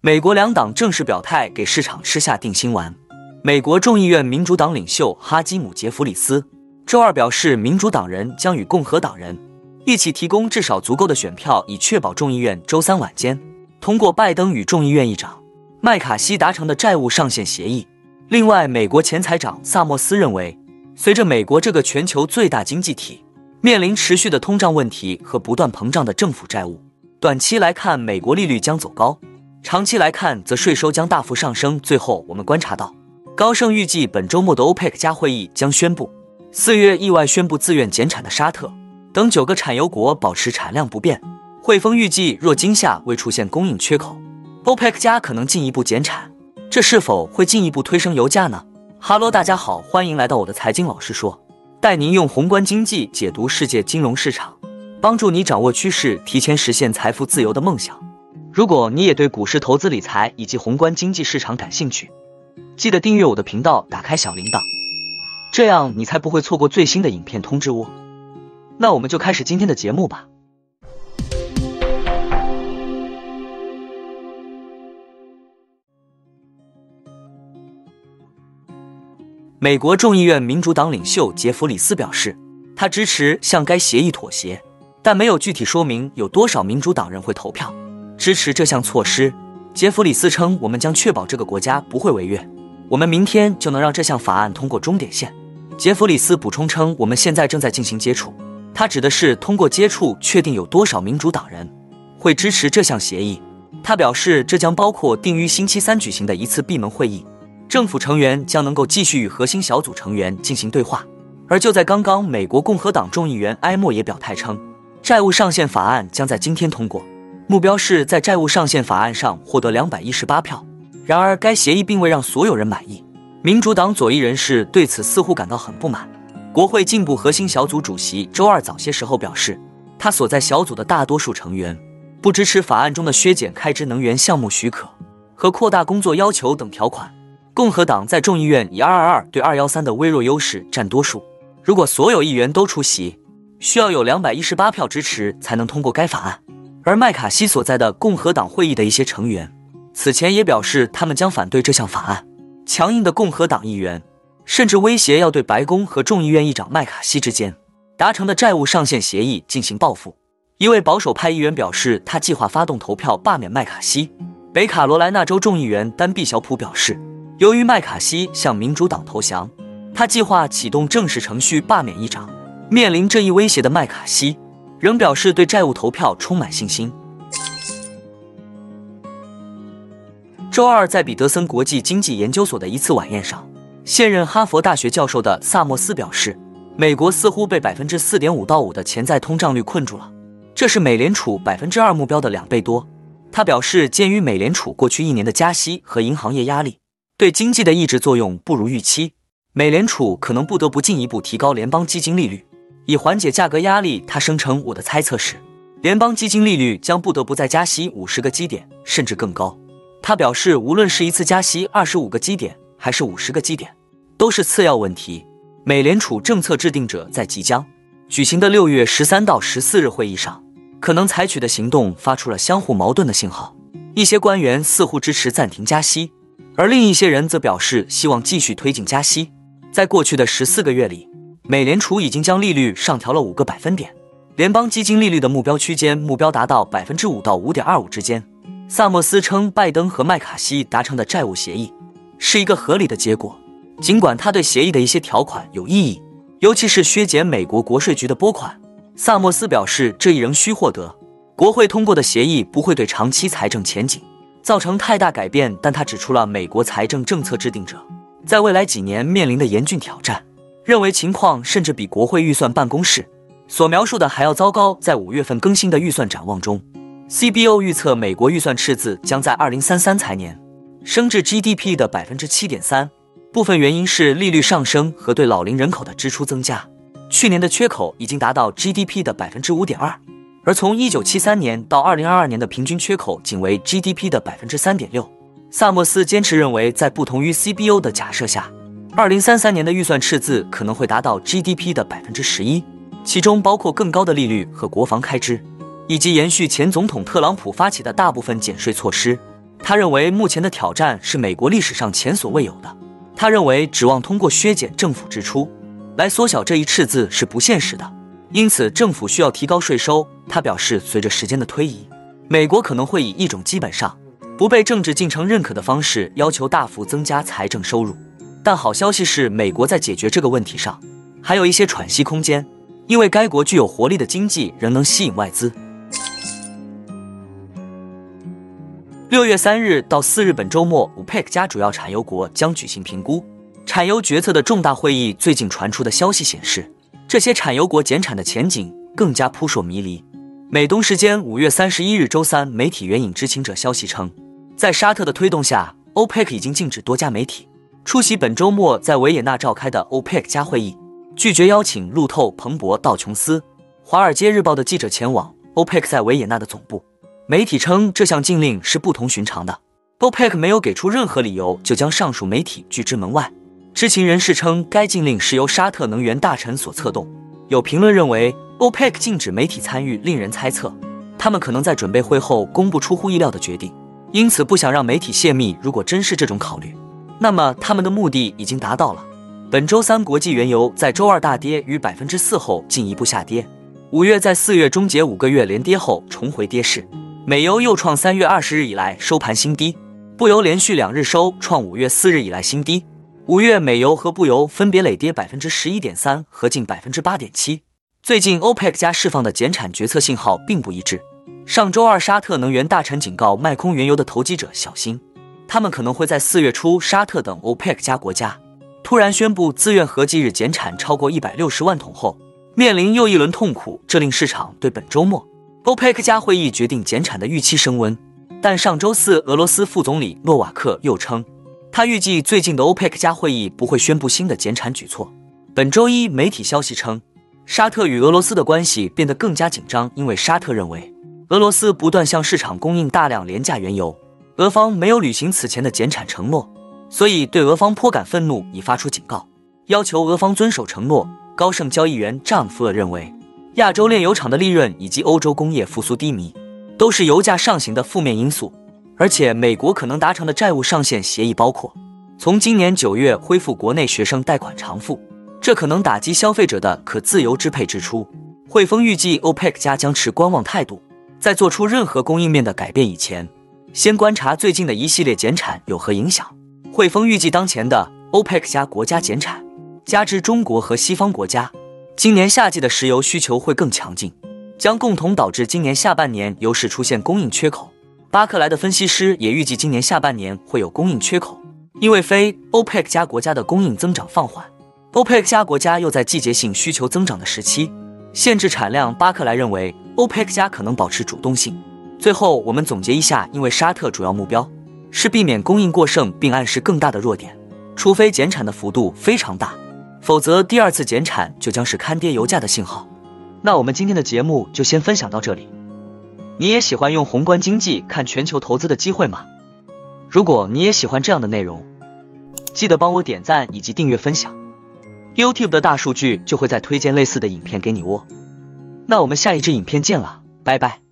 美国两党正式表态，给市场吃下定心丸。美国众议院民主党领袖哈基姆·杰弗里斯周二表示，民主党人将与共和党人一起提供至少足够的选票，以确保众议院周三晚间通过拜登与众议院议长麦卡锡达成的债务上限协议。另外，美国前财长萨默斯认为，随着美国这个全球最大经济体面临持续的通胀问题和不断膨胀的政府债务，短期来看，美国利率将走高。长期来看，则税收将大幅上升。最后，我们观察到，高盛预计本周末的欧佩克加会议将宣布，四月意外宣布自愿减产的沙特等九个产油国保持产量不变。汇丰预计，若今夏未出现供应缺口，欧佩克加可能进一步减产。这是否会进一步推升油价呢？哈喽，大家好，欢迎来到我的财经老师说，带您用宏观经济解读世界金融市场，帮助你掌握趋势，提前实现财富自由的梦想。如果你也对股市投资理财以及宏观经济市场感兴趣，记得订阅我的频道，打开小铃铛，这样你才不会错过最新的影片通知哦。那我们就开始今天的节目吧。美国众议院民主党领袖杰弗里斯表示，他支持向该协议妥协，但没有具体说明有多少民主党人会投票。支持这项措施，杰弗里斯称：“我们将确保这个国家不会违约，我们明天就能让这项法案通过终点线。”杰弗里斯补充称：“我们现在正在进行接触，他指的是通过接触确定有多少民主党人会支持这项协议。”他表示，这将包括定于星期三举行的一次闭门会议，政府成员将能够继续与核心小组成员进行对话。而就在刚刚，美国共和党众议员埃默也表态称，债务上限法案将在今天通过。目标是在债务上限法案上获得两百一十八票。然而，该协议并未让所有人满意。民主党左翼人士对此似乎感到很不满。国会进步核心小组主席周二早些时候表示，他所在小组的大多数成员不支持法案中的削减开支能源项目许可和扩大工作要求等条款。共和党在众议院以二二二对二幺三的微弱优势占多数。如果所有议员都出席，需要有两百一十八票支持才能通过该法案。而麦卡锡所在的共和党会议的一些成员此前也表示，他们将反对这项法案。强硬的共和党议员甚至威胁要对白宫和众议院议长麦卡锡之间达成的债务上限协议进行报复。一位保守派议员表示，他计划发动投票罢免麦卡锡。北卡罗来纳州众议员丹毕小普表示，由于麦卡锡向民主党投降，他计划启动正式程序罢免议长。面临这一威胁的麦卡锡。仍表示对债务投票充满信心。周二，在彼得森国际经济研究所的一次晚宴上，现任哈佛大学教授的萨默斯表示，美国似乎被百分之四点五到五的潜在通胀率困住了，这是美联储百分之二目标的两倍多。他表示，鉴于美联储过去一年的加息和银行业压力对经济的抑制作用不如预期，美联储可能不得不进一步提高联邦基金利率。以缓解价格压力，他声称：“我的猜测是，联邦基金利率将不得不再加息五十个基点，甚至更高。”他表示：“无论是一次加息二十五个基点，还是五十个基点，都是次要问题。”美联储政策制定者在即将举行的六月十三到十四日会议上可能采取的行动发出了相互矛盾的信号。一些官员似乎支持暂停加息，而另一些人则表示希望继续推进加息。在过去的十四个月里。美联储已经将利率上调了五个百分点，联邦基金利率的目标区间目标达到百分之五到五点二五之间。萨默斯称，拜登和麦卡锡达成的债务协议是一个合理的结果，尽管他对协议的一些条款有异议，尤其是削减美国国税局的拨款。萨默斯表示，这一仍需获得国会通过的协议不会对长期财政前景造成太大改变，但他指出了美国财政政策制定者在未来几年面临的严峻挑战。认为情况甚至比国会预算办公室所描述的还要糟糕。在五月份更新的预算展望中，CBO 预测美国预算赤字将在二零三三财年升至 GDP 的百分之七点三，部分原因是利率上升和对老龄人口的支出增加。去年的缺口已经达到 GDP 的百分之五点二，而从一九七三年到二零二二年的平均缺口仅为 GDP 的百分之三点六。萨默斯坚持认为，在不同于 CBO 的假设下。二零三三年的预算赤字可能会达到 GDP 的百分之十一，其中包括更高的利率和国防开支，以及延续前总统特朗普发起的大部分减税措施。他认为目前的挑战是美国历史上前所未有的。他认为指望通过削减政府支出来缩小这一赤字是不现实的，因此政府需要提高税收。他表示，随着时间的推移，美国可能会以一种基本上不被政治进程认可的方式要求大幅增加财政收入。但好消息是，美国在解决这个问题上还有一些喘息空间，因为该国具有活力的经济仍能吸引外资。六月三日到四日，本周末，OPEC 加主要产油国将举行评估产油决策的重大会议。最近传出的消息显示，这些产油国减产的前景更加扑朔迷离。美东时间五月三十一日周三，媒体援引知情者消息称，在沙特的推动下，OPEC 已经禁止多家媒体出席本周末在维也纳召开的 OPEC 加会议，拒绝邀请路透、彭博、道琼斯、华尔街日报的记者前往 OPEC 在维也纳的总部。媒体称这项禁令是不同寻常的，OPEC 没有给出任何理由就将上述媒体拒之门外。知情人士称，该禁令是由沙特能源大臣所策动。有评论认为，OPEC 禁止媒体参与，令人猜测他们可能在准备会后公布出乎意料的决定，因此不想让媒体泄密。如果真是这种考虑，那么他们的目的已经达到了。本周三，国际原油在周二大跌逾百分之四后进一步下跌。五月在四月终结五个月连跌后重回跌势。美油又创三月二十日以来收盘新低，布油连续两日收创五月四日以来新低。五月美油和布油分别累跌百分之十一点三和近百分之八点七。最近 OPEC 加释放的减产决策信号并不一致。上周二，沙特能源大臣警告卖空原油的投机者小心，他们可能会在四月初，沙特等 OPEC 加国家突然宣布自愿合计日减产超过一百六十万桶后，面临又一轮痛苦。这令市场对本周末。OPEC 加会议决定减产的预期升温，但上周四，俄罗斯副总理诺瓦克又称，他预计最近的 OPEC 加会议不会宣布新的减产举措。本周一，媒体消息称，沙特与俄罗斯的关系变得更加紧张，因为沙特认为俄罗斯不断向市场供应大量廉价原油，俄方没有履行此前的减产承诺，所以对俄方颇感愤怒，已发出警告，要求俄方遵守承诺。高盛交易员丈夫认为。亚洲炼油厂的利润以及欧洲工业复苏低迷，都是油价上行的负面因素。而且，美国可能达成的债务上限协议包括从今年九月恢复国内学生贷款偿付，这可能打击消费者的可自由支配支出。汇丰预计，OPEC 加将持观望态度，在做出任何供应面的改变以前，先观察最近的一系列减产有何影响。汇丰预计，当前的 OPEC 加国家减产，加之中国和西方国家。今年夏季的石油需求会更强劲，将共同导致今年下半年油市出现供应缺口。巴克莱的分析师也预计今年下半年会有供应缺口，因为非 OPEC 加国家的供应增长放缓，OPEC 加国家又在季节性需求增长的时期限制产量。巴克莱认为 OPEC 加可能保持主动性。最后，我们总结一下，因为沙特主要目标是避免供应过剩，并暗示更大的弱点，除非减产的幅度非常大。否则，第二次减产就将是看跌油价的信号。那我们今天的节目就先分享到这里。你也喜欢用宏观经济看全球投资的机会吗？如果你也喜欢这样的内容，记得帮我点赞以及订阅分享。YouTube 的大数据就会再推荐类似的影片给你哦。那我们下一支影片见了，拜拜。